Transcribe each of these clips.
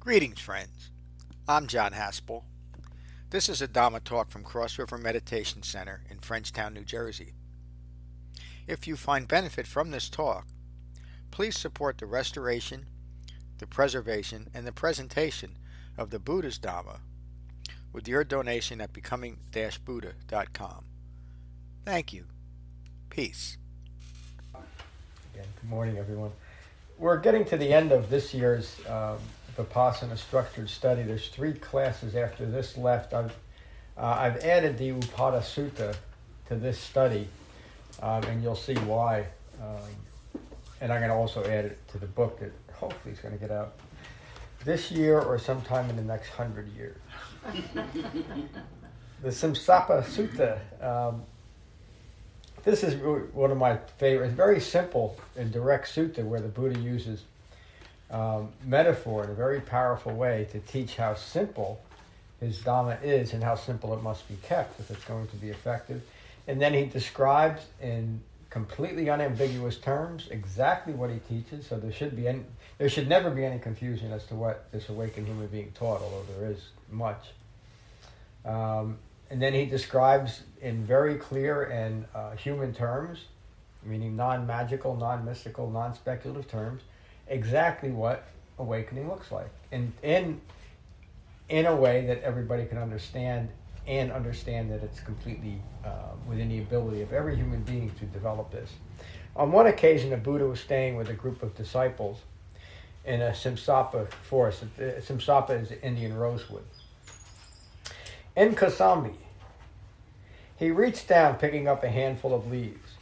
Greetings, friends. I'm John Haspel. This is a Dhamma talk from Cross River Meditation Center in Frenchtown, New Jersey. If you find benefit from this talk, please support the restoration, the preservation, and the presentation of the Buddha's Dhamma with your donation at becoming-buddha.com. Thank you. Peace. Again, good morning, everyone. We're getting to the end of this year's um, Vipassana structured study. There's three classes after this left. I've, uh, I've added the Upada Sutta to this study, um, and you'll see why. Um, and I'm going to also add it to the book that hopefully is going to get out this year or sometime in the next hundred years. the Simsapa Sutta. Um, this is one of my favorites. Very simple and direct sutta where the Buddha uses um, metaphor in a very powerful way to teach how simple his Dhamma is and how simple it must be kept if it's going to be effective. And then he describes in completely unambiguous terms exactly what he teaches. So there should be any, there should never be any confusion as to what this awakened human being taught, although there is much. Um, and then he describes in very clear and uh, human terms, meaning non-magical, non-mystical, non-speculative terms, exactly what awakening looks like, and in in a way that everybody can understand and understand that it's completely uh, within the ability of every human being to develop this. On one occasion, the Buddha was staying with a group of disciples in a Simsapa forest. Simsapa is Indian rosewood. In Kosambi, he reached down, picking up a handful of leaves.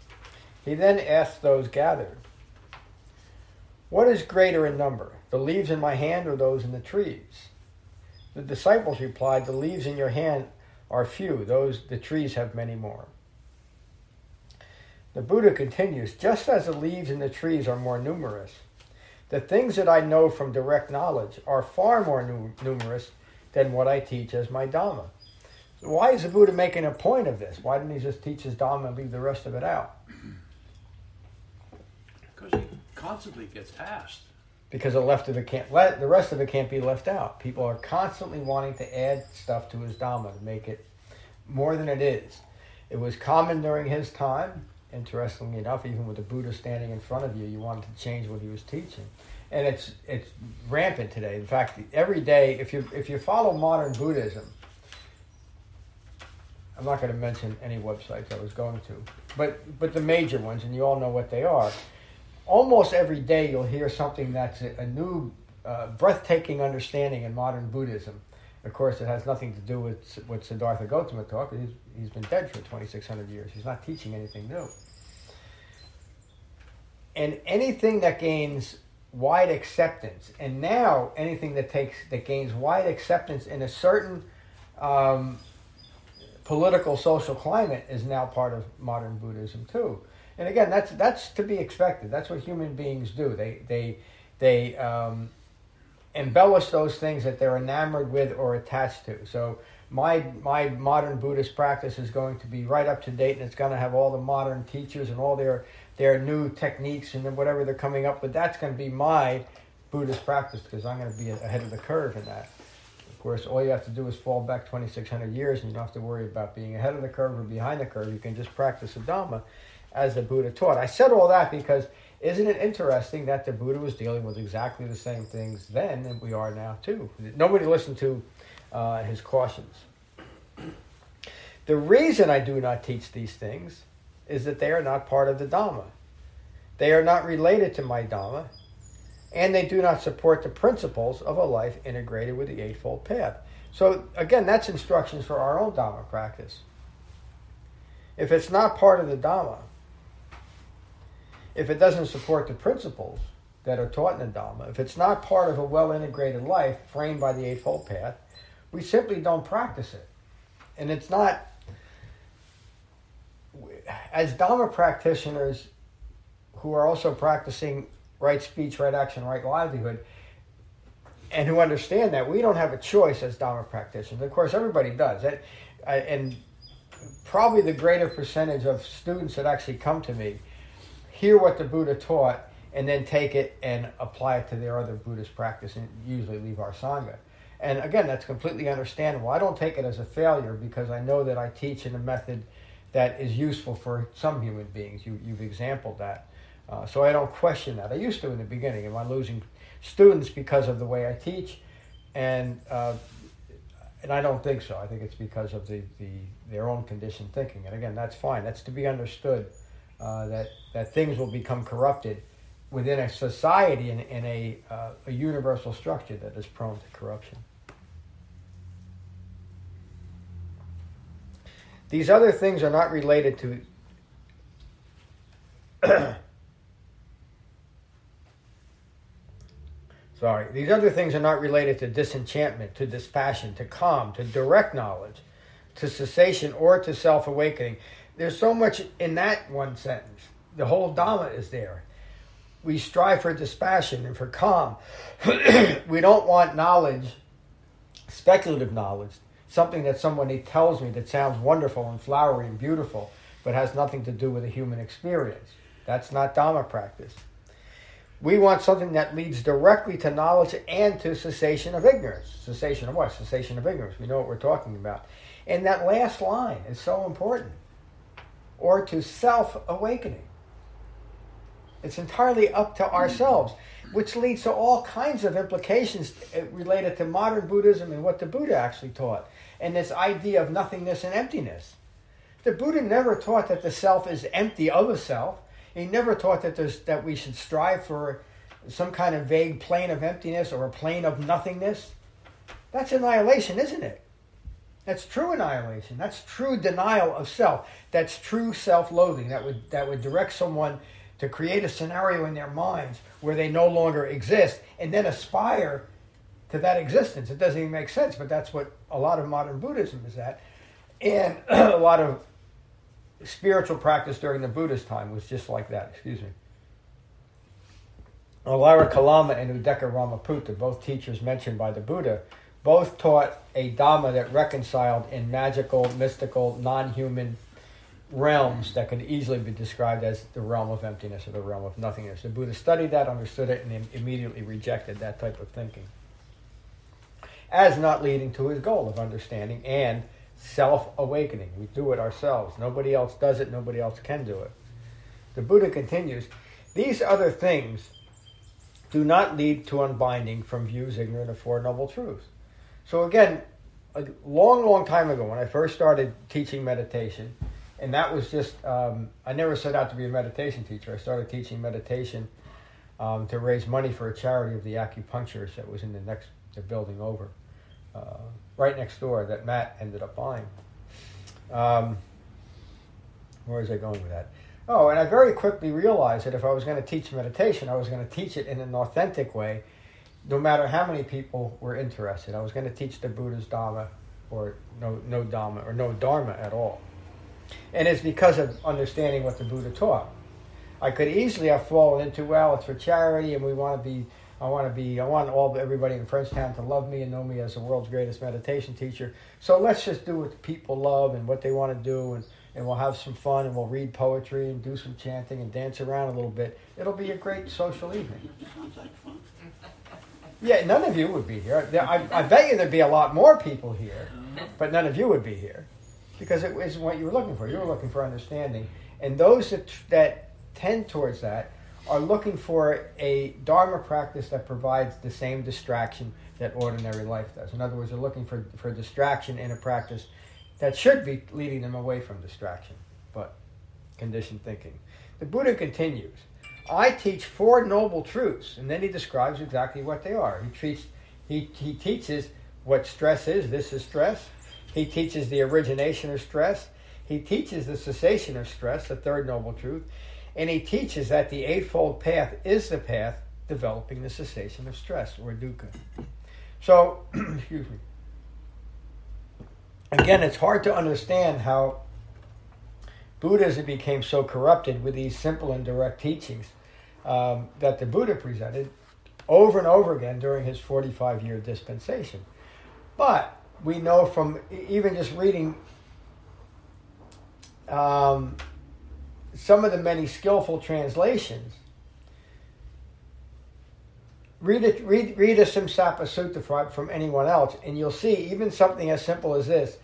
He then asked those gathered, What is greater in number, the leaves in my hand or those in the trees? The disciples replied, The leaves in your hand are few, those the trees have many more. The Buddha continues, just as the leaves in the trees are more numerous, the things that I know from direct knowledge are far more nu- numerous than what I teach as my Dhamma. So why is the Buddha making a point of this? Why didn't he just teach his Dhamma and leave the rest of it out? Because he constantly gets asked. Because the left of it can't let the rest of it can't be left out. People are constantly wanting to add stuff to his Dhamma to make it more than it is. It was common during his time. Interestingly enough, even with the Buddha standing in front of you, you wanted to change what he was teaching, and it's it's rampant today. In fact, every day, if you if you follow modern Buddhism, I'm not going to mention any websites I was going to, but but the major ones, and you all know what they are. Almost every day, you'll hear something that's a, a new, uh, breathtaking understanding in modern Buddhism. Of course, it has nothing to do with what Siddhartha Gautama taught. He's, he's been dead for 2,600 years. He's not teaching anything new. And anything that gains wide acceptance, and now anything that takes that gains wide acceptance in a certain um, political social climate is now part of modern Buddhism too. And again, that's that's to be expected. That's what human beings do. They they they um, embellish those things that they're enamored with or attached to. So my my modern Buddhist practice is going to be right up to date, and it's going to have all the modern teachers and all their their new techniques and whatever they're coming up with. That's going to be my Buddhist practice because I'm going to be ahead of the curve in that. Of course, all you have to do is fall back 2,600 years, and you don't have to worry about being ahead of the curve or behind the curve. You can just practice the Dhamma as the Buddha taught. I said all that because isn't it interesting that the Buddha was dealing with exactly the same things then that we are now too? Nobody listened to uh, his cautions. The reason I do not teach these things is that they are not part of the Dhamma. They are not related to my Dhamma, and they do not support the principles of a life integrated with the Eightfold Path. So, again, that's instructions for our own Dhamma practice. If it's not part of the Dhamma, if it doesn't support the principles that are taught in the Dhamma, if it's not part of a well integrated life framed by the Eightfold Path, we simply don't practice it. And it's not, as Dhamma practitioners who are also practicing right speech, right action, right livelihood, and who understand that we don't have a choice as Dhamma practitioners. Of course, everybody does. And probably the greater percentage of students that actually come to me hear what the Buddha taught and then take it and apply it to their other Buddhist practice and usually leave our Sangha. And again, that's completely understandable. I don't take it as a failure because I know that I teach in a method that is useful for some human beings. You, you've exampled that. Uh, so I don't question that. I used to in the beginning. Am I losing students because of the way I teach? And uh, and I don't think so. I think it's because of the, the their own conditioned thinking. And again, that's fine. That's to be understood. Uh, that that things will become corrupted within a society in, in a, uh, a universal structure that is prone to corruption. These other things are not related to. Sorry, these other things are not related to disenchantment, to dispassion, to calm, to direct knowledge, to cessation, or to self awakening. There's so much in that one sentence. The whole Dhamma is there. We strive for dispassion and for calm. we don't want knowledge, speculative knowledge, something that somebody tells me that sounds wonderful and flowery and beautiful, but has nothing to do with a human experience. That's not Dhamma practice. We want something that leads directly to knowledge and to cessation of ignorance. Cessation of what? Cessation of ignorance. We know what we're talking about. And that last line is so important. Or to self awakening. It's entirely up to ourselves, which leads to all kinds of implications uh, related to modern Buddhism and what the Buddha actually taught and this idea of nothingness and emptiness. The Buddha never taught that the self is empty of a self. He never taught that there's that we should strive for some kind of vague plane of emptiness or a plane of nothingness. That's annihilation, isn't it? That's true annihilation. That's true denial of self. That's true self-loathing. That would that would direct someone to create a scenario in their minds where they no longer exist and then aspire to that existence. It doesn't even make sense, but that's what a lot of modern Buddhism is at. And a lot of spiritual practice during the Buddhist time was just like that. Excuse me. Alara Kalama and Uddaka Ramaputta, both teachers mentioned by the Buddha, both taught a Dhamma that reconciled in magical, mystical, non human realms that could easily be described as the realm of emptiness or the realm of nothingness. The Buddha studied that, understood it, and immediately rejected that type of thinking as not leading to his goal of understanding and self awakening. We do it ourselves. Nobody else does it, nobody else can do it. The Buddha continues These other things do not lead to unbinding from views ignorant of Four Noble Truths. So, again, a long, long time ago, when I first started teaching meditation, and that was just, um, I never set out to be a meditation teacher. I started teaching meditation um, to raise money for a charity of the acupuncturist that was in the next the building over, uh, right next door that Matt ended up buying. Um, where was I going with that? Oh, and I very quickly realized that if I was going to teach meditation, I was going to teach it in an authentic way, no matter how many people were interested. I was going to teach the Buddha's Dhamma or no, no Dhamma or no Dharma at all. And it's because of understanding what the Buddha taught. I could easily have fallen into, well, it's for charity and we want to be I want to be, I want all everybody in Frenchtown to love me and know me as the world's greatest meditation teacher. So let's just do what people love and what they want to do, and, and we'll have some fun and we'll read poetry and do some chanting and dance around a little bit. It'll be a great social evening. Sounds like fun. Yeah, none of you would be here. I, I bet you there'd be a lot more people here, but none of you would be here because it isn't what you were looking for. You were looking for understanding. And those that, that tend towards that are looking for a Dharma practice that provides the same distraction that ordinary life does. In other words, they're looking for, for distraction in a practice that should be leading them away from distraction, but conditioned thinking. The Buddha continues I teach four noble truths, and then he describes exactly what they are. He, treats, he, he teaches what stress is. This is stress. He teaches the origination of stress. He teaches the cessation of stress, the third noble truth. And he teaches that the Eightfold Path is the path developing the cessation of stress or dukkha. So, excuse me. Again, it's hard to understand how Buddhism became so corrupted with these simple and direct teachings um, that the Buddha presented over and over again during his 45 year dispensation. But we know from even just reading um, some of the many skillful translations read read read a Simsapa Sutta from, anyone else, and you'll see even something as simple as this: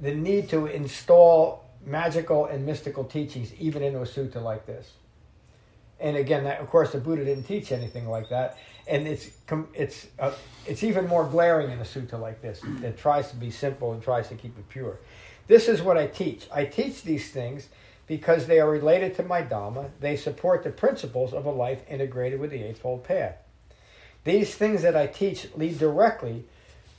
the need to install magical and mystical teachings even into a sutta like this. And again, that, of course, the Buddha didn't teach anything like that, and it's it's uh, it's even more glaring in a sutta like this that tries to be simple and tries to keep it pure. This is what I teach. I teach these things because they are related to my Dhamma. They support the principles of a life integrated with the Eightfold Path. These things that I teach lead directly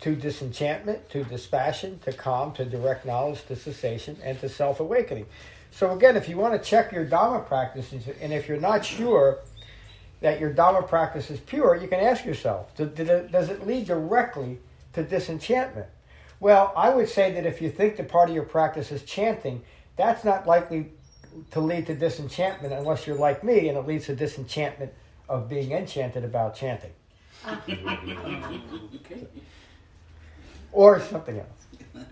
to disenchantment, to dispassion, to calm, to direct knowledge, to cessation, and to self awakening. So, again, if you want to check your Dhamma practices, and if you're not sure that your Dhamma practice is pure, you can ask yourself does it lead directly to disenchantment? Well, I would say that if you think the part of your practice is chanting, that's not likely to lead to disenchantment unless you're like me and it leads to disenchantment of being enchanted about chanting. Or something else.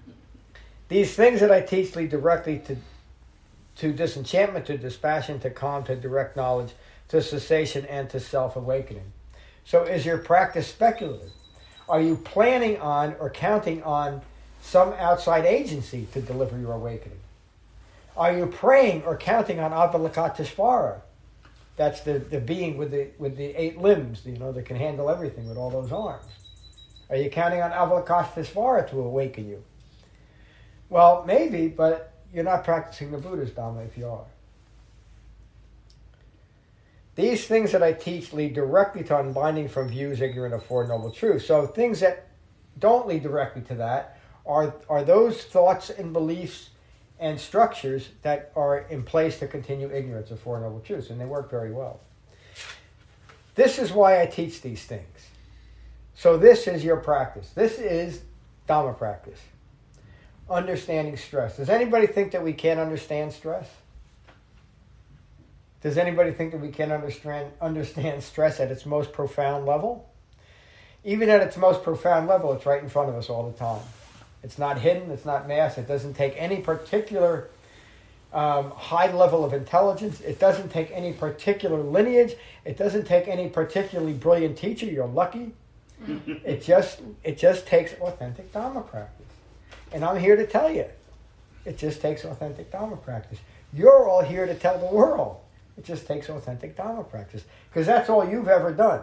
These things that I teach lead directly to, to disenchantment, to dispassion, to calm, to direct knowledge, to cessation, and to self awakening. So, is your practice speculative? Are you planning on or counting on some outside agency to deliver your awakening? Are you praying or counting on Avalokiteshvara? That's the, the being with the with the eight limbs, you know, that can handle everything with all those arms. Are you counting on Avalokiteshvara to awaken you? Well, maybe, but you're not practicing the Buddha's Dhamma if you are. These things that I teach lead directly to unbinding from views ignorant of Four Noble Truths. So things that don't lead directly to that are, are those thoughts and beliefs and structures that are in place to continue ignorance of Four Noble Truths, and they work very well. This is why I teach these things. So, this is your practice. This is Dhamma practice. Understanding stress. Does anybody think that we can't understand stress? Does anybody think that we can't understand, understand stress at its most profound level? Even at its most profound level, it's right in front of us all the time. It's not hidden, it's not masked, it doesn't take any particular um, high level of intelligence, it doesn't take any particular lineage, it doesn't take any particularly brilliant teacher, you're lucky. it just it just takes authentic Dharma practice. And I'm here to tell you, it just takes authentic Dharma practice. You're all here to tell the world. It just takes authentic Dharma practice. Because that's all you've ever done.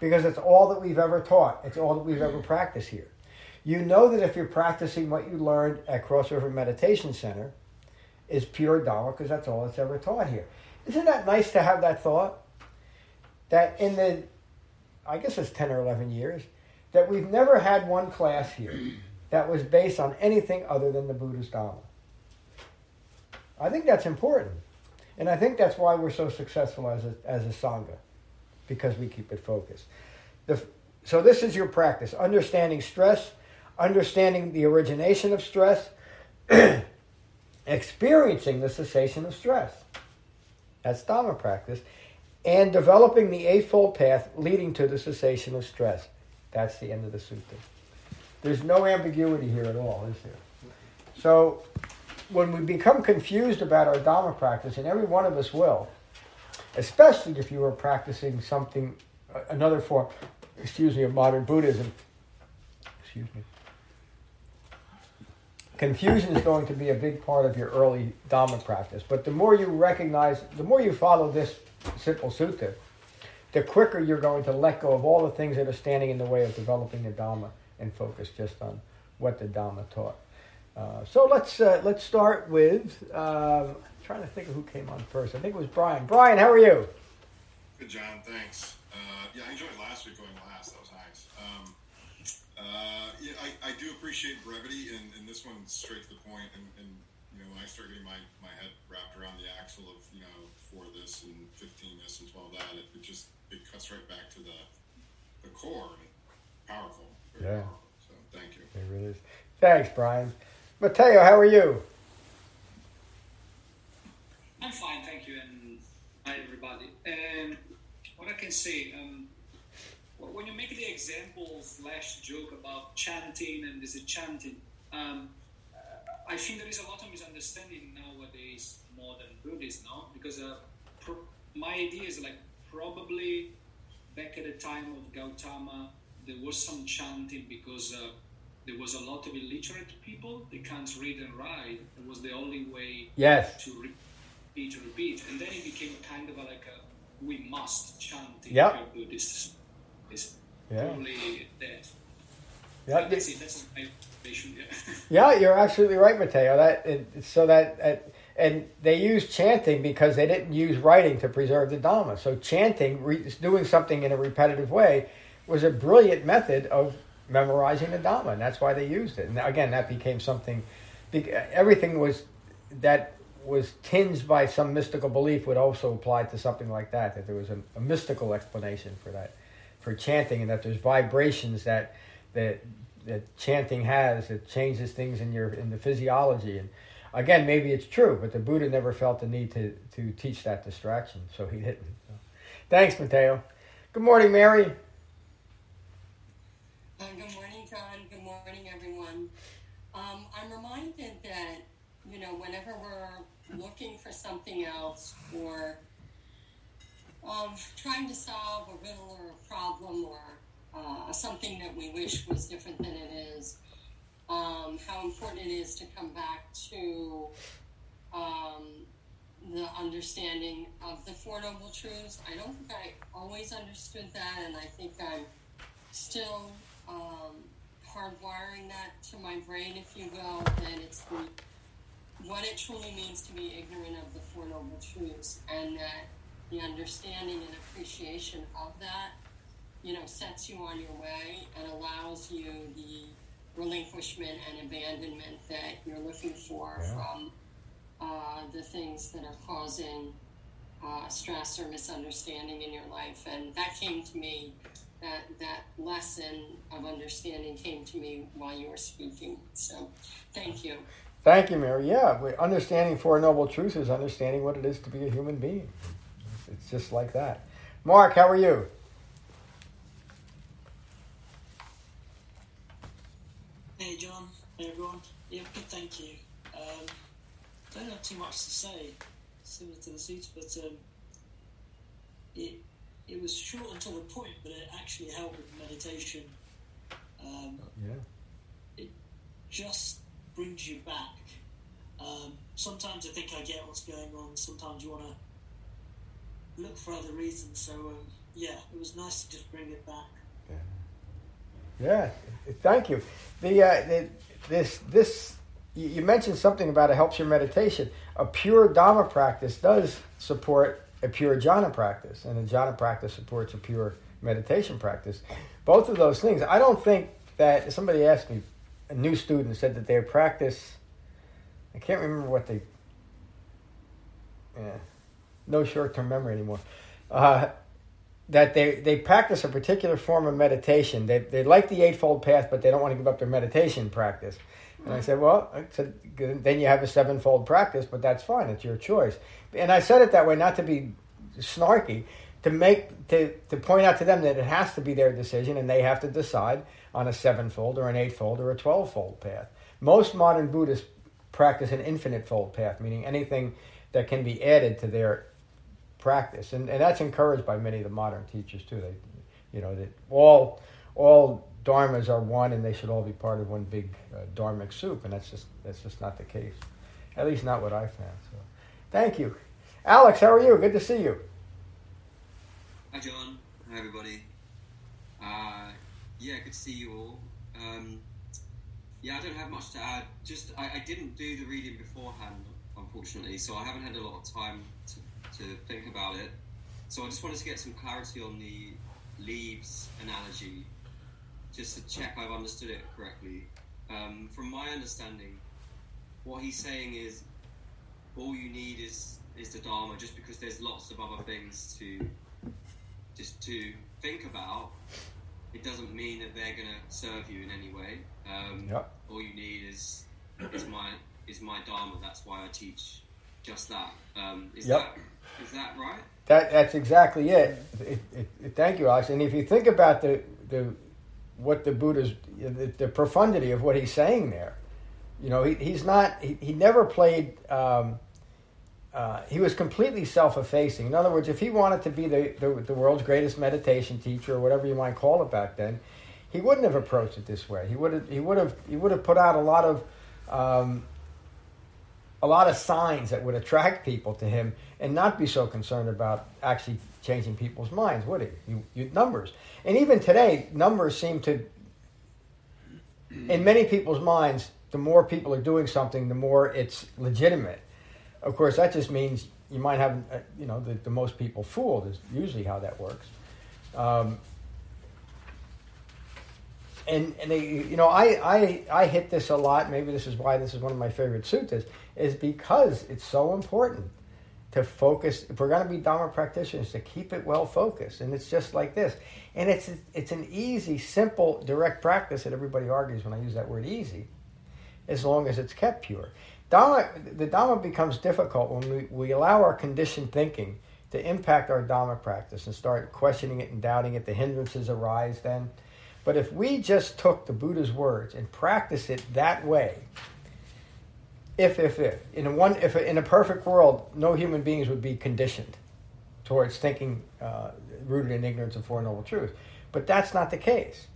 Because it's all that we've ever taught. It's all that we've ever practiced here. You know that if you're practicing what you learned at Cross River Meditation Center is pure Dharma because that's all that's ever taught here. Isn't that nice to have that thought? That in the, I guess it's 10 or 11 years, that we've never had one class here that was based on anything other than the Buddha's Dharma. I think that's important. And I think that's why we're so successful as a, as a Sangha, because we keep it focused. The, so this is your practice, understanding stress, understanding the origination of stress, experiencing the cessation of stress. That's Dhamma practice. And developing the Eightfold Path leading to the cessation of stress. That's the end of the sutta. There's no ambiguity here at all, is there? So, when we become confused about our Dhamma practice, and every one of us will, especially if you are practicing something, another form, excuse me, of modern Buddhism, excuse me, confusion is going to be a big part of your early Dhamma practice. But the more you recognize, the more you follow this simple sutta, the quicker you're going to let go of all the things that are standing in the way of developing the Dhamma and focus just on what the Dhamma taught. Uh, so let's uh, let's start with uh, trying to think of who came on first. I think it was Brian. Brian, how are you? Good, John. Thanks. Uh, yeah, I enjoyed last week going last. That was nice. Um, uh, yeah, I, I do appreciate brevity, and, and this one's straight to the point. And, and you know, when I start getting my, my head wrapped around the axle of you know four this and fifteen this and twelve that, it, it just it cuts right back to the the core. Powerful. Yeah. Powerful. So thank you. It really is. Thanks, Brian. Mateo, how are you? I'm fine, thank you, and hi everybody. And what I can say, um, when you make the example slash joke about chanting and is it chanting, um, I think there is a lot of misunderstanding nowadays more than Buddhist now because uh, pro- my idea is like probably back at the time of Gautama, there was some chanting because uh, there was a lot of illiterate people. They can't read and write. It was the only way Yes. to repeat, to repeat, and then it became kind of like a we must chant in Yep. Buddhist. It's Yeah. totally that. Yeah. That's it. That's my observation. Yeah. Yeah, you're absolutely right, Matteo. That it, so that that- and they used chanting because they didn't use writing to preserve the Dhamma. So chanting, re, doing something in a repetitive way, was a brilliant method of memorizing the Dhamma, and that's why they used it. And again, that became something. Everything was that was tinged by some mystical belief would also apply to something like that. That there was a, a mystical explanation for that, for chanting, and that there's vibrations that that that chanting has that changes things in your in the physiology and again maybe it's true but the buddha never felt the need to to teach that distraction so he didn't So, thanks mateo good morning mary Uh, good morning, John. Good morning, everyone. Um, I'm reminded that, you know, whenever we're looking for something else or um, trying to solve a riddle or a problem or uh, something that we wish was different than it is, um, how important it is to come back to um, the understanding of the Four Noble Truths. I don't think I always understood that, and I think I'm still um, hardwiring that to my brain, if you will, that it's the what it truly means to be ignorant of the Four Noble Truths, and that the understanding and appreciation of that, you know, sets you on your way and allows you the relinquishment and abandonment that you're looking for Yeah. from uh, the things that are causing uh, stress or misunderstanding in your life. And that came to me, that, that lesson of understanding came to me while you were speaking. So thank you. thank you mary yeah we- understanding four noble truths is understanding what it is to be a human being it's just like that mark how are you Hey John, hey everyone. Yeah, good, thank you. Um, don't have too much to say, similar to the suits, but um, it it was short and to the point, but it actually helped with meditation. Um, yeah It just brings you back. Um, sometimes I think I get what's going on. Sometimes you want to look for other reasons. So um, yeah, it was nice to just bring it back. Yeah, thank you. The, uh, the this this you you mentioned something about it helps your meditation. A pure Dhamma practice does support a pure jhana practice, and a jhana practice supports a pure meditation practice. Both of those things. I don't think that somebody asked me, a new student said that their practice. I can't remember what they. Yeah, no short term memory anymore. Uh, that they, they practice a particular form of meditation. They, they like the Eightfold Path, but they don't want to give up their meditation practice. And I said, well, I said, then you have a sevenfold practice, but that's fine. It's your choice. And I said it that way, not to be snarky, to make to, to point out to them that it has to be their decision, and they have to decide on a sevenfold or an eightfold or a twelvefold path. Most modern Buddhists practice an infinite fold path, meaning anything that can be added to their practice, and, and that's encouraged by many of the modern teachers too. They, you know, that all all dharmas are one, and they should all be part of one big uh, dharmic soup, and that's just that's just not the case. At least not what I found. So, thank you, Alex. How are you? Good to see you. Hi, John. Hi, everybody. Uh, yeah, good to see you all. Um, yeah, I don't have much to add. Just I, I didn't do the reading beforehand, unfortunately, so I haven't had a lot of time to, to think about it. So I just wanted to get some clarity on the leaves analogy, just to check I've understood it correctly. Um, from my understanding, what he's saying is all you need is is the Dharma, just because there's lots of other things to just to think about, it doesn't mean that they're going to serve you in any way. Um, Yep. All you need is is my is my dharma. That's why I teach just that. Um, is Yep. that is that right? That that's exactly it. It, it, it. Thank you, Alex. And if you think about the the what the Buddha's the, the profundity of what he's saying there, you know, he, he's not he, he never played um, uh, he was completely self-effacing. In other words, if he wanted to be the, the, the world's greatest meditation teacher or whatever you might call it back then, he wouldn't have approached it this way. He would have he would have he would have put out a lot of um, a lot of signs that would attract people to him and not be so concerned about actually changing people's minds, would he? You, you numbers, and even today, numbers seem to, in many people's minds, the more people are doing something, the more it's legitimate. Of course, that just means you might have, uh, you know, the, the most people fooled is usually how that works. Um, and and they, you know, I, I I hit this a lot. Maybe this is why this is one of my favorite suttas, is because it's so important to focus. If we're going to be Dharma practitioners, to keep it well focused, and it's just like this. And it's it's an easy, simple, direct practice that everybody argues when I use that word easy, as long as it's kept pure. Dharma, the Dharma becomes difficult when we, we allow our conditioned thinking to impact our Dharma practice and start questioning it and doubting it. The hindrances arise then. But if we just took the Buddha's words and practice it that way, if, if, if, in a, one, if in a perfect world, no human beings would be conditioned towards thinking uh, rooted in ignorance of Four Noble Truths. But that's not the case.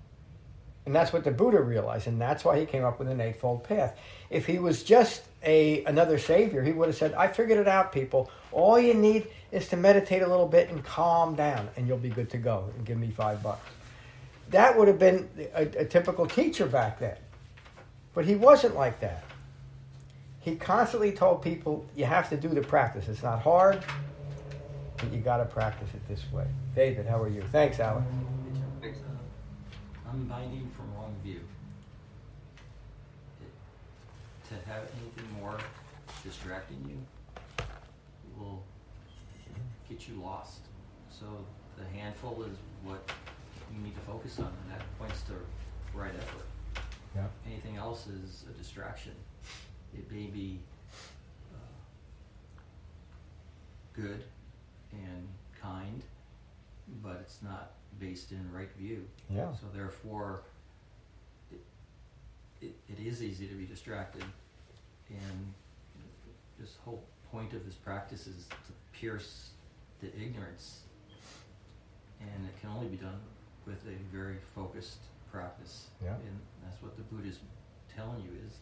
And that's what the Buddha realized, and that's why he came up with an Eightfold Path. If he was just a another savior, he would have said, I figured it out, people. All you need is to meditate a little bit and calm down, and you'll be good to go, and give me five bucks. That would have been a, a typical teacher back then. But he wasn't like that. He constantly told people, you have to do the practice. It's not hard, but you got to practice it this way. David, how are you? Thanks, Alex. Thanks. unbinding from wrong view. It, to have anything more distracting you will get you lost. So the handful is what you need to focus on, and that points to right effort. Yeah. Anything else is a distraction. It may be uh, good and kind, but it's not based in right view. Yeah. So therefore, it, it, it is easy to be distracted, and this whole point of this practice is to pierce the ignorance, and it can only be done with a very focused practice. Yeah. And that's what the Buddha is telling you is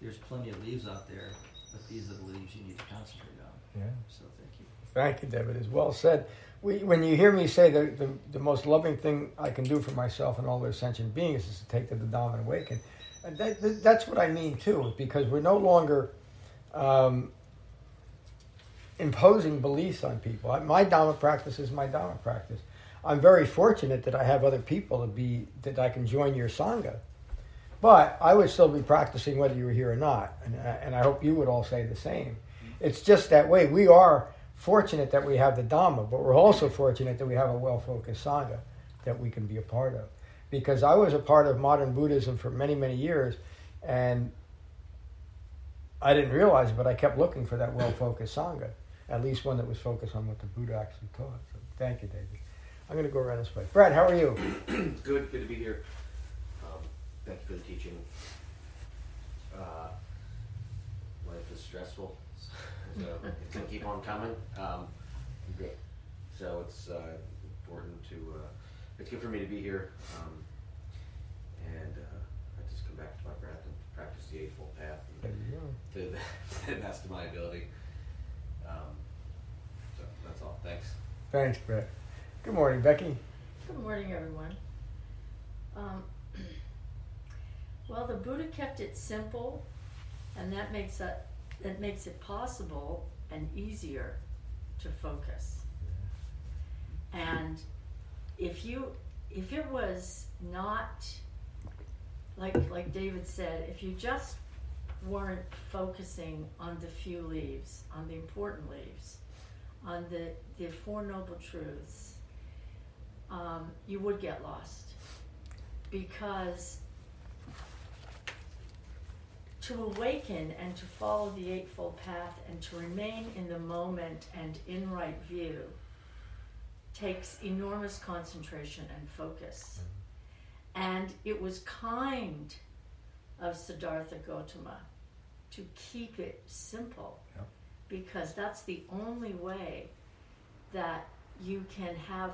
there's plenty of leaves out there, but these are the leaves you need to concentrate on. Yeah. So thank you. Thank you, David. As well said. We, when you hear me say the, the, the most loving thing I can do for myself and all the sentient beings is to take the Dhamma and awaken. And that, that, that's what I mean too, because we're no longer um, imposing beliefs on people. I- My Dhamma practice is my Dhamma practice. I'm very fortunate that I have other people to be that I can join your sangha. But I would still be practicing whether you were here or not, and, I- and I hope you would all say the same. It's just that way. We are fortunate that we have the Dhamma, but we're also fortunate that we have a well-focused sangha that we can be a part of. Because I was a part of modern Buddhism for many, many years, and I didn't realize it, but I kept looking for that well-focused sangha, at least one that was focused on what the Buddha actually taught. So thank you, David. I'm going to go around this way. Brad, how are you? Good, good to be here. Thank you for the teaching. Uh, life is stressful, so it's gonna keep on coming. Um, good. So it's uh, important to. Uh, it's good for me to be here, um, and uh, I just come back to my breath and practice the eightfold path There you to the, to the best of my ability. Um, so that's all. Thanks. Thanks, Brett. Good morning, Becky. Good morning, everyone. Um, well, the Buddha kept it simple, and that makes it that makes it possible and easier to focus. And if you if it was not like like David said, if you just weren't focusing on the few leaves, on the important leaves, on the the four noble truths, um, you would get lost because to awaken and to follow the Eightfold Path and to remain in the moment and in right view takes enormous concentration and focus. Mm-hmm. And it was kind of Siddhartha Gautama to keep it simple. Because that's the only way that you can have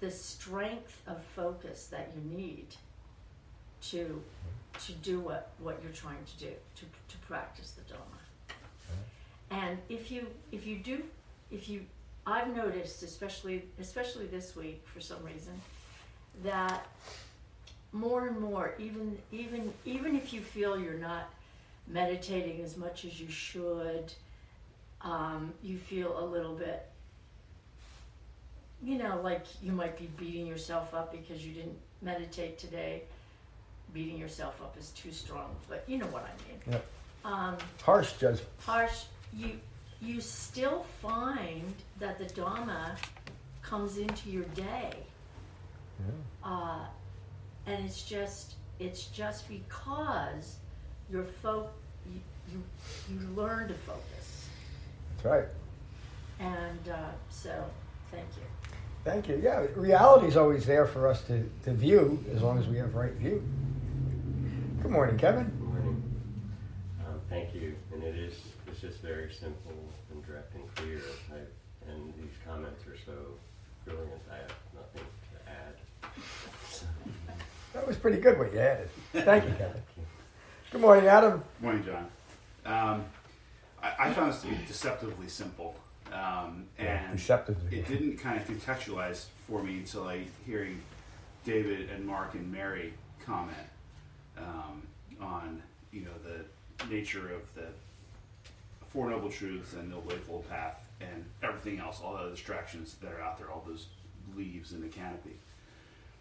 the strength of focus that you need to to do what, what you're trying to do to, to practice the dharma. And if you if you do if you i've noticed especially especially this week for some reason that more and more even even even if you feel you're not meditating as much as you should um, you feel a little bit you know like you might be beating yourself up because you didn't meditate today beating yourself up is too strong but you know what i mean Yep. um, Harsh judgment. harsh you you still find that the dharma comes into your day uh, and it's just it's just because you're fo- you, you you learn to focus That's right. and uh, so thank you Thank you. Yeah, reality is always there for us to, to view as long as we have right view. Good morning, Kevin. Good Morning. Um, thank you. And it is, it's just very simple and direct and clear. I, and these comments are so brilliant. I have nothing to add. That was pretty good what you added. Thank you, Kevin. Good morning, Adam. Good Morning, John. Um, I, I found this to be deceptively simple, um, and it didn't kind of contextualize for me until I hearing David and Mark and Mary comment um, on you know the nature of the Four Noble Truths and the Eightfold Path and everything else, all the distractions that are out there, all those leaves in the canopy.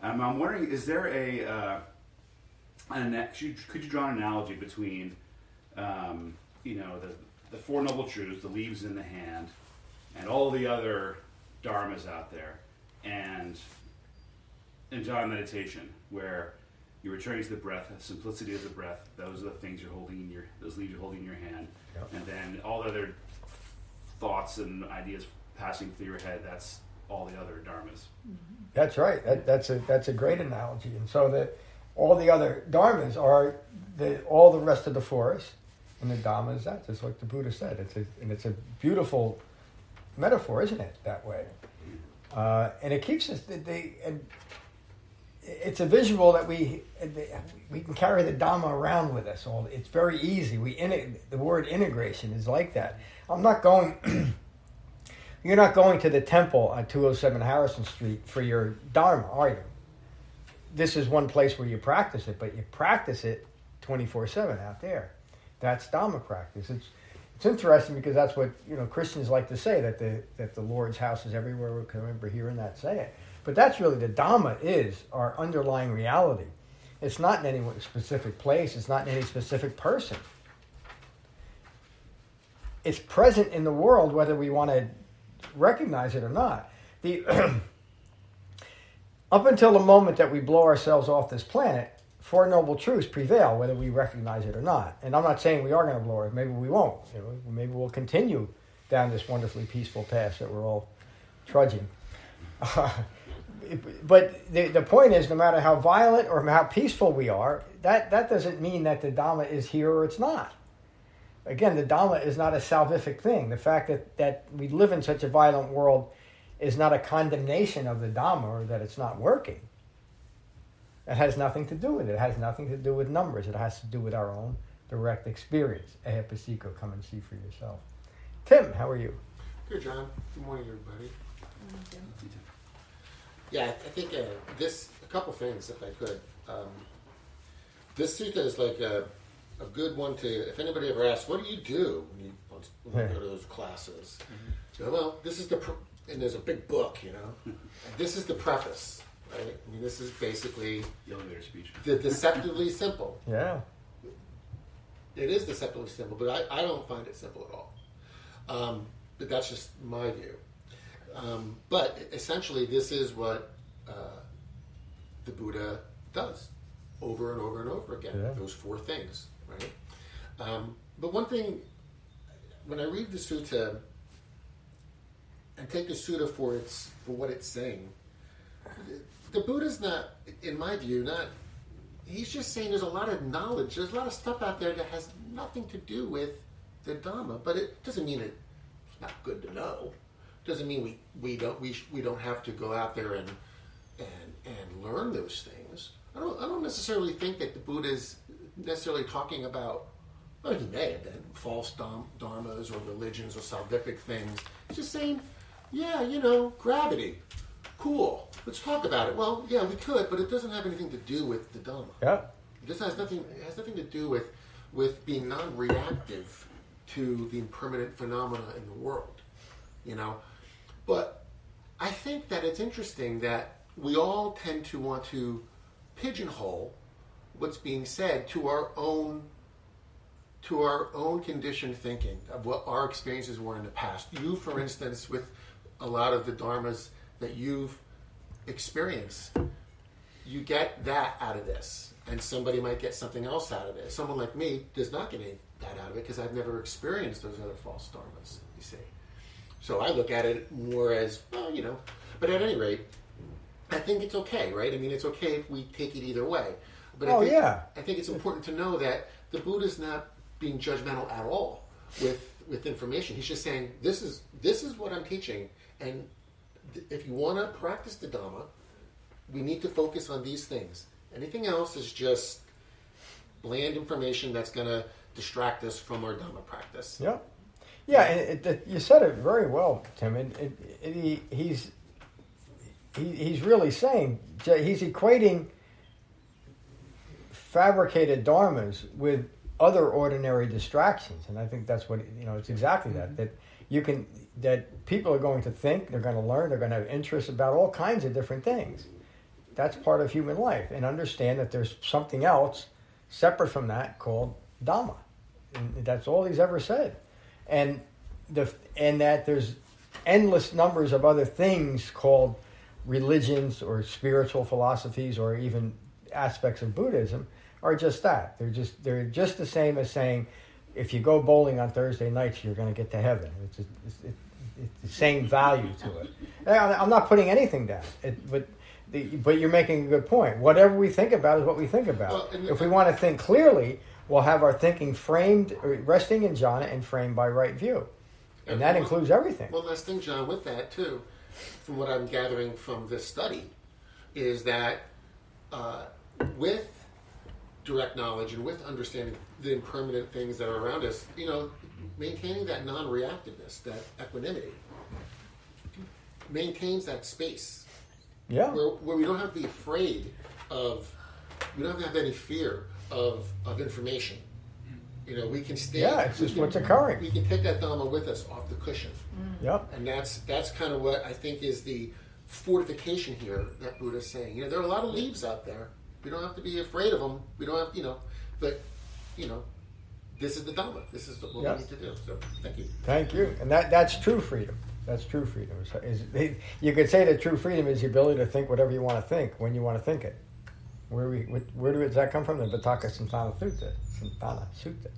Um, I'm wondering, is there a uh, an, could you, could you draw an analogy between um, you know the the Four Noble Truths, the leaves in the hand, and all the other dharmas out there, and in Jhana meditation, where you're returning to the breath, the simplicity of the breath. Those are the things you're holding in your, those leaves you're holding in your hand, Yep. and then all the other thoughts and ideas passing through your head. That's all the other dharmas. Mm-hmm. That's right. That, that's a that's a great analogy. And so that all the other dharmas are the all the rest of the forest, and the dhamma is that. Just like the Buddha said, it's a and it's a beautiful metaphor, isn't it? That way, uh, and it keeps us. They, and it's a visual that we we can carry the dhamma around with us. All it's very easy. We in the word integration is like that. I'm not going. You're not going to the temple on 207 Harrison Street for your Dharma, are you? This is one place where you practice it, but you practice it 24 7 out there. That's Dharma practice. It's, it's interesting because that's what you know Christians like to say that the that the Lord's house is everywhere. We can remember hearing that say it, but that's really the Dhamma is our underlying reality. It's not in any specific place. It's not in any specific person. It's present in the world whether we want to recognize it or not. The up until the moment that we blow ourselves off this planet, four noble truths prevail, whether we recognize it or not. And I'm not saying we are going to blow it. Maybe we won't. You know, maybe we'll continue down this wonderfully peaceful path that we're all trudging. but the, the point is, no matter how violent or how peaceful we are, that, that doesn't mean that the Dhamma is here or it's not again, the Dhamma is not a salvific thing. The fact that, that we live in such a violent world is not a condemnation of the Dhamma or that it's not working. It has nothing to do with it. It has nothing to do with numbers. It has to do with our own direct experience. Ehipassiko, come and see for yourself. Tim, how are you? Good, John. Good morning, everybody. Yeah, I I think uh, this, a couple things, if I could. Um, this sutta is like a, a good one to, if anybody ever asks, what do you do when you, when you go to those classes? You go, well, this is the, pr- and there's a big book, you know. this is the preface, right? I mean, this is basically The elevator speech. the deceptively simple. Yeah. It is deceptively simple, but I, I don't find it simple at all. Um, but that's just my view. Um, but essentially, this is what uh, the Buddha does over and over and over again. Yeah. Those four things, right? Um, but one thing, when I read the sutta and take the sutta for its for what it's saying, the Buddha's not, in my view, not. He's just saying there's a lot of knowledge. There's a lot of stuff out there that has nothing to do with the Dhamma, but it doesn't mean it's not good to know. Doesn't mean we, we don't we, we don't have to go out there and and and learn those things. I don't I don't necessarily think that the Buddha is necessarily talking about. Well, he may have been false dharm- dharmas or religions or salvific things. He's just saying, yeah, you know, gravity, cool. Let's talk about it. Well, yeah, we could, but it doesn't have anything to do with the Dhamma. Yeah. This has nothing. It has nothing to do with with being non-reactive to the impermanent phenomena in the world. You know, but I think that it's interesting that we all tend to want to pigeonhole what's being said to our own to our own conditioned thinking of what our experiences were in the past. You, for instance, with a lot of the dharmas that you've experienced, you get that out of this, and somebody might get something else out of it. Someone like me does not get any that out of it because I've never experienced those other false dharmas. You see, so I look at it more as well, you know. But at any rate, I think it's okay, right? I mean, it's okay if we take it either way. But Oh, I think, yeah. I think it's important to know that the Buddha's not being judgmental at all with with information. He's just saying this is this is what I'm teaching, and if you want to practice the Dhamma, we need to focus on these things. Anything else is just bland information that's going to distract us from our Dhamma practice. Yeah, yeah, it, it, you said it very well, Tim. And it, it, he, he's he, he's really saying he's equating fabricated dharmas with other ordinary distractions, and I think that's what you know. It's exactly that mm-hmm. that you can that people are going to think, they're going to learn, they're going to have interests about all kinds of different things. That's part of human life, and understand that there's something else separate from that called Dhamma. And that's all he's ever said. And the and that there's endless numbers of other things called religions or spiritual philosophies or even aspects of Buddhism are just that. They're just they're just the same as saying if you go bowling on Thursday nights, you're going to get to heaven. It's, it's, it's, it's the same value to it. I'm not putting anything down, it, but the, but you're making a good point. Whatever we think about is what we think about. Well, if we want to think clearly, we'll have our thinking framed, resting in jhana and framed by right view, and that one- includes everything. One last thing, John, with that too, from what I'm gathering from this study, is that uh, with direct knowledge and with understanding the impermanent things that are around us, you know, maintaining that non-reactiveness, that equanimity, maintains that space. Yeah. Where, where we don't have to be afraid of, we don't have to have any fear of, of information. You know, we can stay. Yeah, it's we just can- what's occurring. We can take that Dhamma with us off the cushion. Mm. Yep. And that's that's kind of what I think is the fortification here that Buddha's saying. You know, there are a lot of leaves out there. We don't have to be afraid of them. We don't have, you know, but you know, this is the Dhamma. This is what we need to do. So, thank you. Thank you. And that, that's true freedom. That's true freedom. Is, is, you could say that true freedom is the ability to think whatever you want to think when you want to think it. Where we where does that come from? The Vitakka Santhana Sutta. Santhana Sutta.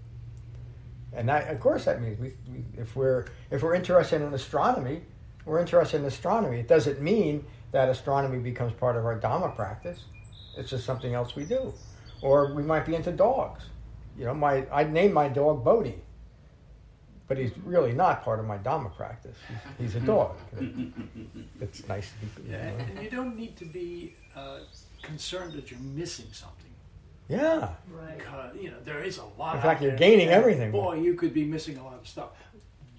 And that, of course, that means we, we, if we're if we're interested in astronomy, we're interested in astronomy. It doesn't mean that astronomy becomes part of our Dhamma practice. It's just something else we do. Or we might be into dogs. You know, my I'd name my dog Bodhi but he's really not part of my Dharma practice. He's, he's a dog. it's nice to be. Yeah, you know. and you don't need to be uh, concerned that you're missing something. Yeah. Right. Because, you know, there is a lot. In fact, you're gaining everything. Boy, you could be missing a lot of stuff.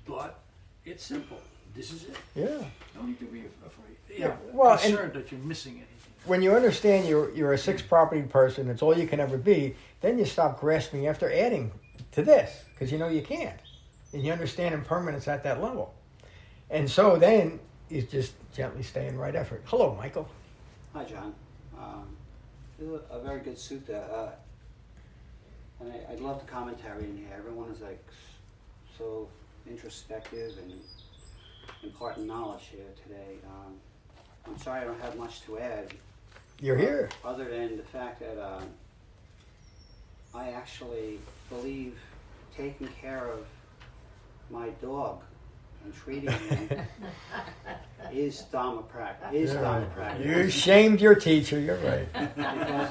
But it's simple. This is it. Yeah. Don't need to be afraid. Yeah, Yeah, well, and- concerned that you're missing anything. When you understand you're you're a six property person, that's all you can ever be. Then you stop grasping after adding to this because you know you can't, and you understand impermanence at that level. And so then you just gently stay in right effort. Hello, Michael. Hi, John. Um, this is a very good sutta. Uh, and I, I love the commentary in here. Everyone is like so introspective and imparting knowledge here today. Um, I'm sorry I don't have much to add. You're uh, here. Other than the fact that um, I actually believe taking care of my dog and treating him is Dharma practice. Is Yeah. Dhamma practice. You shamed your teacher. You're right. because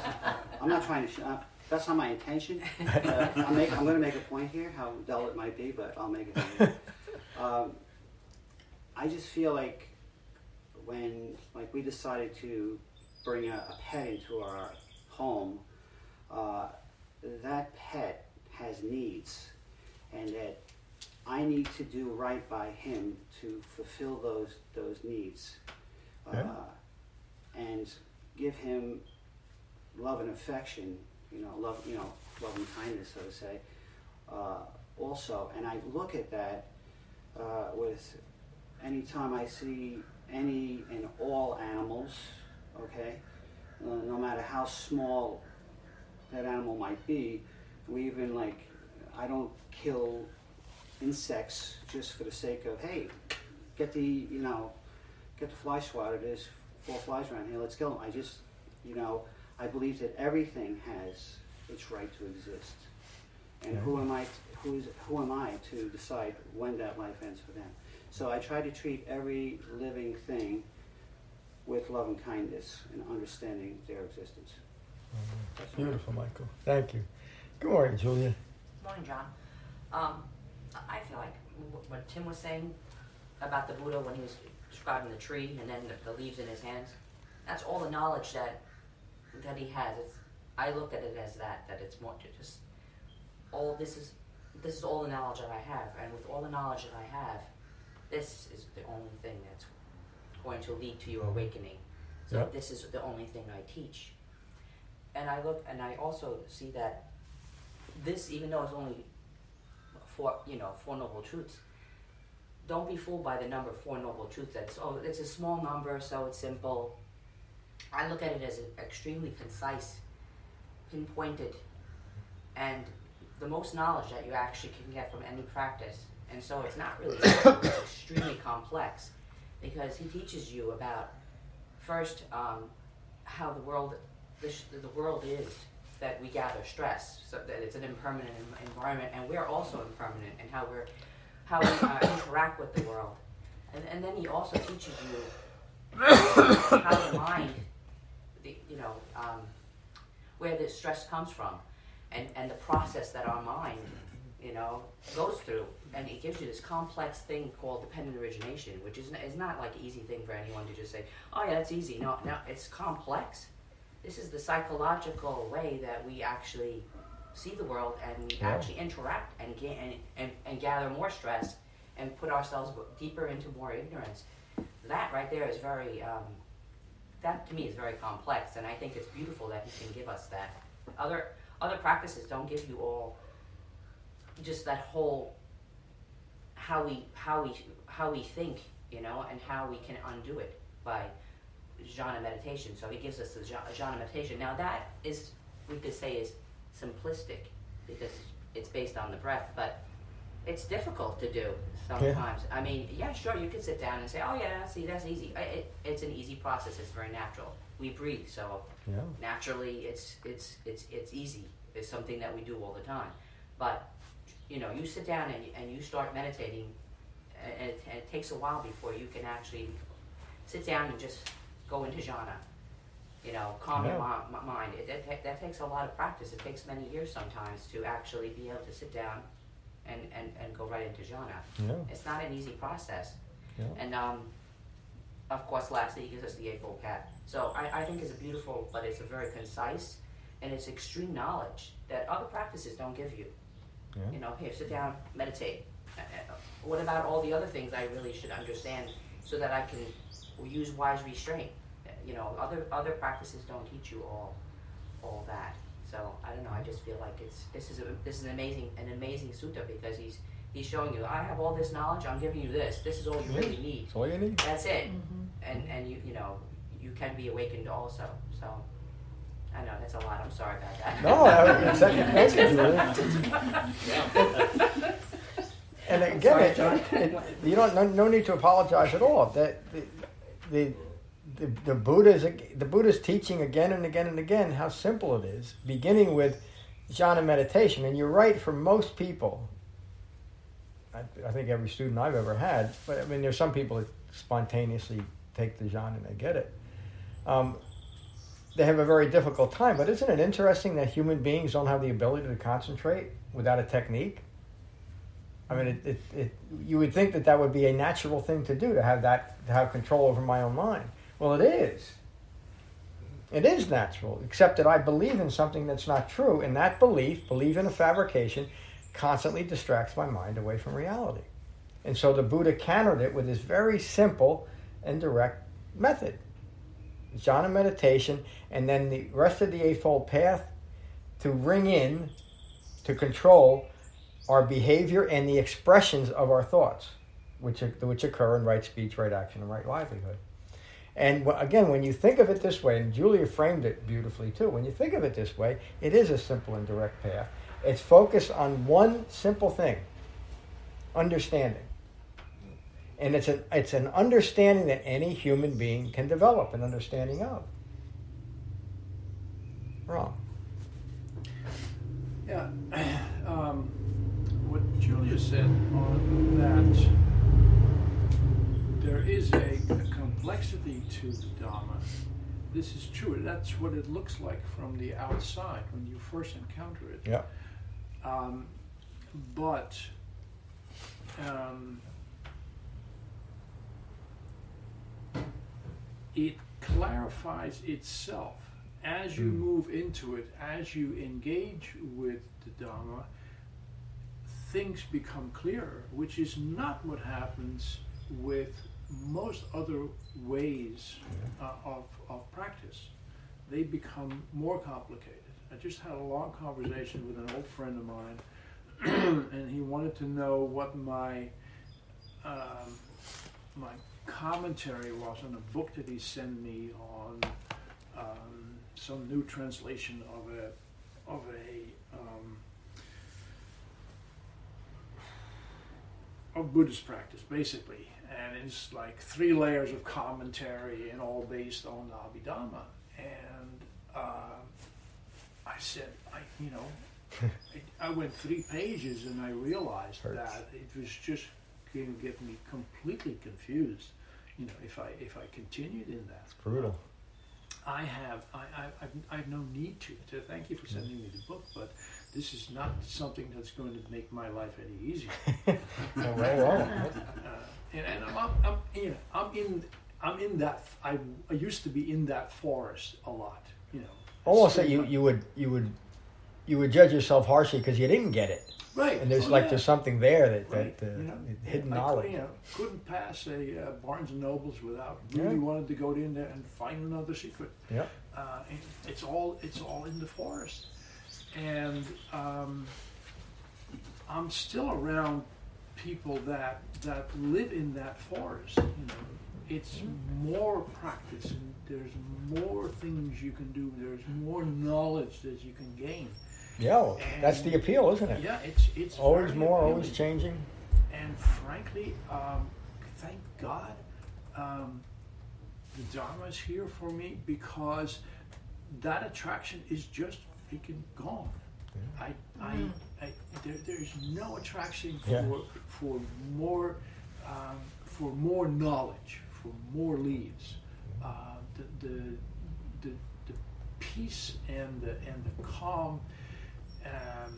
I'm not trying to. Sh- uh, that's not my intention. Uh, I'm, I'm going to make a point here, how dull it might be, but I'll make it. Um, I just feel like when like we decided to bring a, a pet into our home, uh, that pet has needs, and that I need to do right by him to fulfill those those needs, Yeah. uh, and give him love and affection. You know, love. You know, love and kindness, so to say. Uh, also, and I look at that uh, with anytime I see any and all animals. Okay, uh, no matter how small that animal might be, we even like I don't kill insects just for the sake of hey, get the you know, get the fly swatter. There's four flies around here. Let's kill them. I just you know I believe that everything has its right to exist, and who am I? Who's who am I to decide when that life ends for them? So I try to treat every living thing with love and kindness and understanding their existence. That's all. Beautiful, Michael. Thank you. Good morning, Julia. Morning, John. Um, I feel like what Tim was saying about the Buddha when he was describing the tree and then the, the leaves in his hands, that's all the knowledge that that he has. It's, I look at it as that, that it's more to just all this is this is all the knowledge that I have, and with all the knowledge that I have, this is the only thing that's going to lead to your awakening. So Yep. this is the only thing I teach. And I look and I also see that this, even though it's only four, you know, four noble truths, don't be fooled by the number four noble truths. That's oh, it's a small number, so it's simple. I look at it as extremely concise, pinpointed, and the most knowledge that you actually can get from any practice. And so it's not really it's extremely complex because he teaches you about first um, how the world the, sh- the world is that we gather stress so that it's an impermanent en- environment and we're also impermanent and how we're how we uh, interact with the world. And, and then he also teaches you how the mind the, you know um, where the stress comes from and, and the process that our mind you know goes through and it gives you this complex thing called dependent origination which is, n- is not like an easy thing for anyone to just say oh yeah that's easy. No no it's complex. This is the psychological way that we actually see the world and Yeah. actually interact and, ga- and, and, and gather more stress and put ourselves deeper into more ignorance. That right there is very um, that to me is very complex and i think it's beautiful that he can give us that. Other other practices don't give you all just that whole how we how we how we think you know and how we can undo it by jhana meditation. So he gives us the jhana meditation. Now that is we could say is simplistic because it's based on the breath but it's difficult to do sometimes. I mean yeah sure you could sit down and say oh yeah see that's easy. It, it's an easy process. It's very natural. We breathe so Yeah. naturally it's it's it's it's easy. It's something that we do all the time. But you know you sit down and, and you start meditating and it, and it takes a while before you can actually sit down and just go into jhana you know calm your Yeah. mi- mi- mind it, that, that takes a lot of practice it takes many years sometimes to actually be able to sit down and, and, and go right into jhana Yeah. it's not an easy process Yeah. and um, of course, lastly, he gives us the Eightfold Path. So I, I think it's a beautiful, but it's a very concise, and it's extreme knowledge that other practices don't give you. Yeah. You know, here, sit down, meditate. Uh, uh, What about all the other things I really should understand so that I can use wise restraint? Uh, You know, other other practices don't teach you all all that. So I don't know. I just feel like it's this is a this is an amazing an amazing sutta because he's he's showing you I have all this knowledge. I'm giving you this. This is all you really need. That's all you need. That's it. And and you you know you can be awakened also. So I know that's a lot. I'm sorry about that. No, I- thank you, thank you, Julia. And again, sorry, it, it, it, you don't no, no need to apologize at all. That the the the, the Buddha's the Buddha's teaching again and again and again how simple it is, beginning with jhana meditation. And you're right for most people. I, I think every student I've ever had, but I mean, there's some people that spontaneously take the jhana and they get it. Um, they have a very difficult time. But isn't it interesting that human beings don't have the ability to concentrate without a technique? I mean, it, it, it, you would think that that would be a natural thing to do to have that to have control over my own mind. Well, it is. It is natural, except that I believe in something that's not true, and that belief, believe in a fabrication, constantly distracts my mind away from reality. And so the Buddha countered it with this very simple and direct method jhana meditation, and then the rest of the Eightfold Path to ring in, to control our behavior and the expressions of our thoughts, which, which occur in right speech, right action, and right livelihood. And again, when you think of it this way, and Julia framed it beautifully too, when you think of it this way, it is a simple and direct path. It's focused on one simple thing understanding. And it's an, it's an understanding that any human being can develop an understanding of. Wrong. Yeah. Um, what Julia said on that, there is a, a complexity to the Dharma. This is true. That's what it looks like from the outside when you first encounter it. Yeah. Um, but um, it clarifies itself as you Mm. move into it, as you engage with the Dharma. Things become clearer, which is not what happens with most other ways uh, of, of practice. They become more complicated. I just had a long conversation with an old friend of mine, and he wanted to know what my um, my commentary was on a book that he sent me on um, some new translation of a of a um, of Buddhist practice, basically, and it's like three layers of commentary and all based on the Abhidhamma. And uh, I said, I you know, I, I went three pages and I realized that it was just going to get me completely confused. You know, if I if I continued in that. It's brutal. I have I, I I've, I've no need to. to. Thank you for sending me the book, but this is not something that's going to make my life any easier. No, well. Uh, and, and I'm, I'm you know I'm in I'm in that I, I used to be in that forest a lot. You know. Almost that you, you would you would you would judge yourself harshly because you didn't get it. Right. And there's Oh, like yeah. there's something there that, Right. that uh, You know, hidden I, knowledge. You know, couldn't pass a uh, Barnes and Nobles without Yeah. really wanted to go in there and find another secret. Yeah. Uh, it's all it's all in the forest, and um, I'm still around people that that live in that forest. You know, it's more practice, and there's more things you can do. There's more knowledge that you can gain. Yeah, well, that's the appeal, isn't it? Yeah, it's it's always very more, always changing. And frankly, um, thank God um, the Dharma is here for me because that attraction is just freaking gone. I, I, I there, there's no attraction for Yeah. for more um, for more knowledge, for more leads. Uh, the, the, the, the peace and the, and the calm um,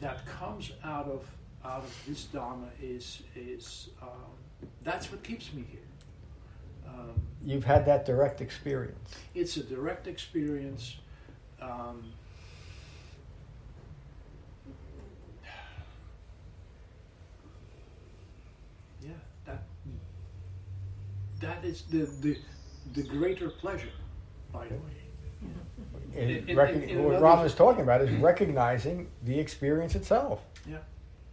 that comes out of out of this dharma is is um, that's what keeps me here. Um, You've had that direct experience. it's a direct experience. Um, yeah, that that is the the the greater pleasure, by the way. In- in- in- in what Ram is talking about is recognizing the experience itself. Yeah,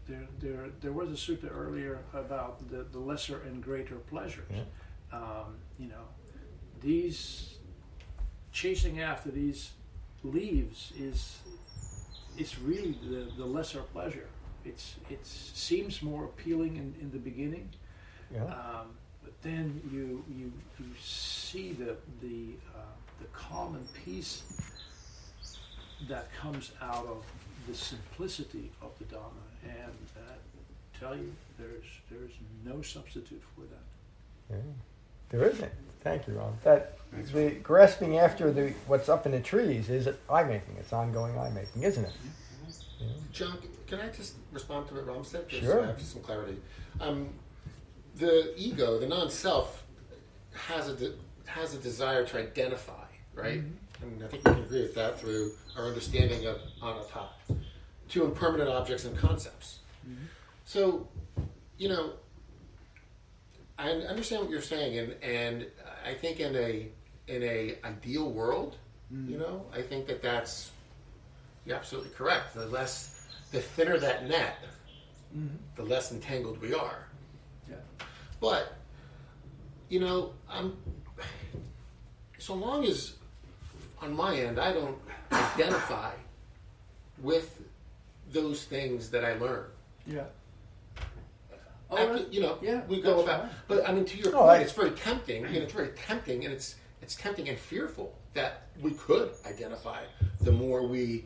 there, there, there was a sutta earlier about the, the lesser and greater pleasures. Um, you know, these chasing after these leaves is it's really the, the lesser pleasure. It's it seems more appealing in, in the beginning, Yeah. um, but then you you you see the the uh, the calm and peace that comes out of the simplicity of the Dharma, and uh, tell you there's there's no substitute for that. Yeah. There isn't. Thank you, Ron. That the grasping after the what's up in the trees is I-making. It's ongoing I-making, isn't it? John, can I just respond to what Ron said? 'Cause Sure. I have some clarity. Um, the ego, the non-self, has a de- has a desire to identify, right? And I think we can agree with that through our understanding of anatta, to impermanent objects and concepts. Mm-hmm. So, you know, I understand what you're saying, and and I think in a in a ideal world, mm. you know, I think that that's you're absolutely correct. The less, the thinner that net, mm-hmm. the less entangled we are. Yeah. But, you know, I'm so long as on my end I don't identify with those things that I learn. Yeah. Oh, you know, yeah, we go about. fine. But I mean, to your point, it's very tempting. You know, it's very tempting, and it's it's tempting and fearful that we could identify the more we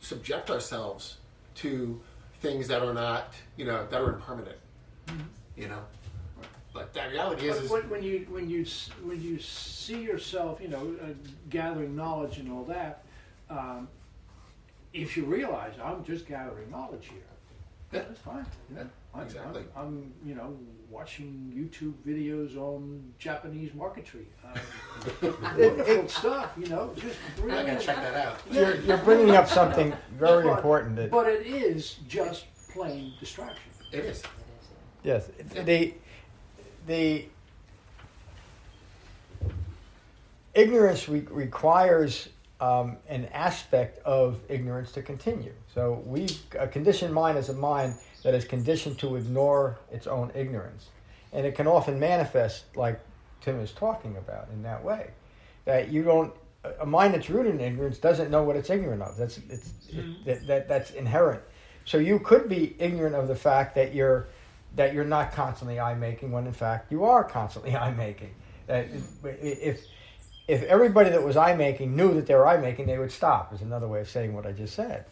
subject ourselves to things that are not, you know, that are impermanent. You know, the reality is, But is when, when you when you when you see yourself, you know, uh, gathering knowledge and all that, um, if you realize I'm just gathering knowledge here, Yeah. that's fine. You know, I'm, exactly. I'm, I'm, you know, watching YouTube videos on Japanese marquetry. Um, wonderful stuff, you know, just I gotta check that out. You're, you're bringing up something very But- important. That, But it is just plain distraction. It is. Yes, the the ignorance re- requires um, an aspect of ignorance to continue. So we a conditioned mind is a mind that is conditioned to ignore its own ignorance, and it can often manifest like Tim is talking about in that way, that you don't. A mind that's rooted in ignorance doesn't know what it's ignorant of. That's it's it, that, that that's inherent. So you could be ignorant of the fact that you're that you're not constantly I-making when in fact you are constantly I-making. That if if everybody that was I-making knew that they were I-making, they would stop. Is another way of saying what I just said.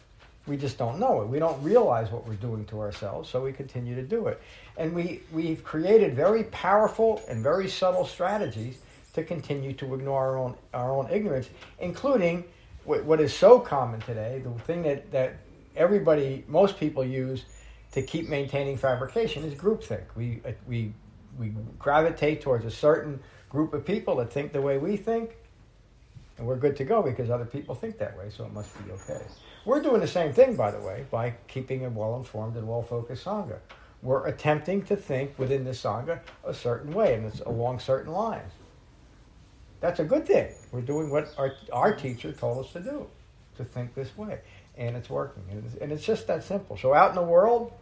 We just don't know it. We don't realize what we're doing to ourselves, so we continue to do it. And we we've created very powerful and very subtle strategies to continue to ignore our own our own ignorance, including what, what is so common today. The thing that that everybody, most people use to keep maintaining fabrication is groupthink. We uh, we we gravitate towards a certain group of people that think the way we think, and we're good to go because other people think that way, so it must be okay. We're doing the same thing, by the way, by keeping a well-informed and well-focused sangha. We're attempting to think within the sangha a certain way, and it's along certain lines. That's a good thing. We're doing what our, our teacher told us to do, to think this way, and it's working. And it's, and it's just that simple. So out in the world,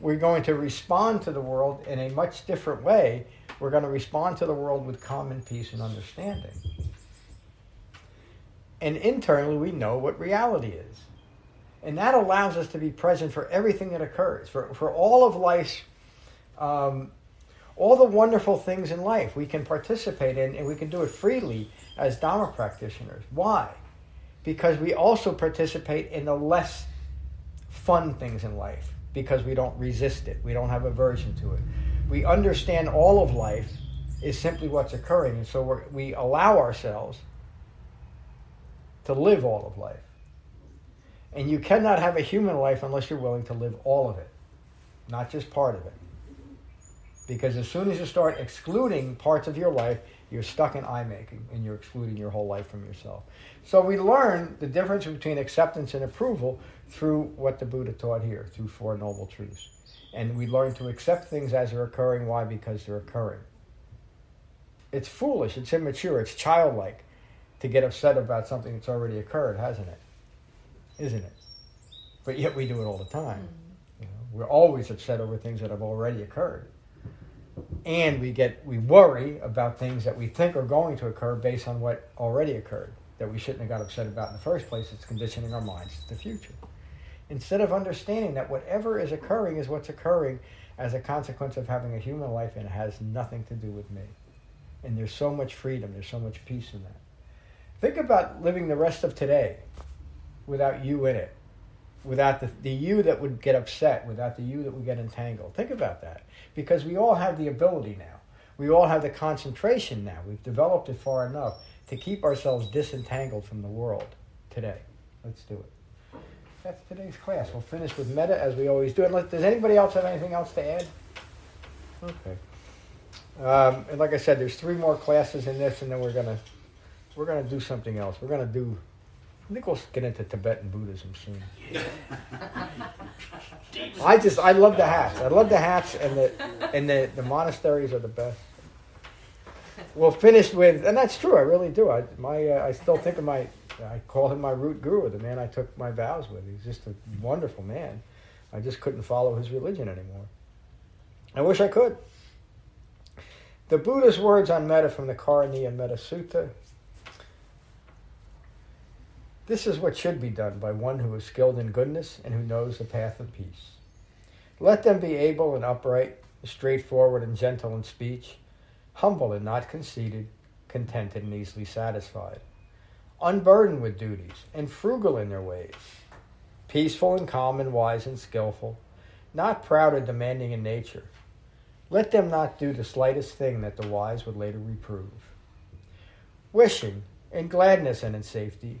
we're going to respond to the world in a much different way. We're going to respond to the world with common peace and understanding. And internally, we know what reality is. And that allows us to be present for everything that occurs, for, for all of life's, um, all the wonderful things in life we can participate in, and we can do it freely as Dharma practitioners. Why? Because we also participate in the less fun things in life because we don't resist it. We don't have aversion to it. We understand all of life is simply what's occurring, and so we allow ourselves to live all of life. And you cannot have a human life unless you're willing to live all of it, not just part of it. Because as soon as you start excluding parts of your life, you're stuck in I-making and you're excluding your whole life from yourself. So we learn the difference between acceptance and approval through what the Buddha taught here, through Four Noble Truths. And we learn to accept things as they're occurring. Why? Because they're occurring. It's foolish, it's immature, it's childlike to get upset about something that's already occurred, hasn't it? Isn't it? But yet we do it all the time. Mm-hmm. You know, we're always upset over things that have already occurred. And we get we worry about things that we think are going to occur based on what already occurred that we shouldn't have got upset about in the first place. It's conditioning our minds to the future. Instead of understanding that whatever is occurring is what's occurring as a consequence of having a human life and it has nothing to do with me. And there's so much freedom, there's so much peace in that. Think about living the rest of today without you in it, without the, the you that would get upset, without the you that would get entangled. Think about that. Because we all have the ability now. We all have the concentration now. We've developed it far enough to keep ourselves disentangled from the world today. Let's do it. That's today's class. We'll finish with metta as we always do. And does anybody else have anything else to add? Okay. Um, and like I said, there's three more classes in this, and then we're gonna we're gonna do something else. We're gonna do. I think we'll get into Tibetan Buddhism soon. I just I love the hats. I love the hats, and the and the, the monasteries are the best. We'll finish with, and that's true. I really do. I my uh, I still think of my. I call him my root guru, the man I took my vows with. He's just a wonderful man. I just couldn't follow his religion anymore. I wish I could. The Buddha's words on metta from the Karaniya Metta Sutta. This is what should be done by one who is skilled in goodness and who knows the path of peace. Let them be able and upright, straightforward and gentle in speech, humble and not conceited, contented and easily satisfied, unburdened with duties, and frugal in their ways, peaceful and calm and wise and skilful, not proud or demanding in nature. Let them not do the slightest thing that the wise would later reprove. Wishing, in gladness and in safety,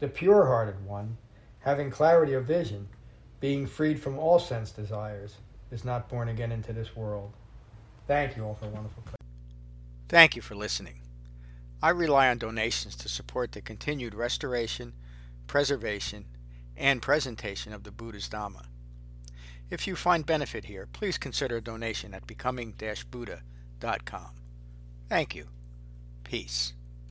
the pure hearted one, having clarity of vision, being freed from all sense desires, is not born again into this world. Thank you all for a wonderful class. Thank you for listening. I rely on donations to support the continued restoration, preservation, and presentation of the Buddha's Dhamma. If you find benefit here, please consider a donation at becoming-buddha.com. Thank you. Peace.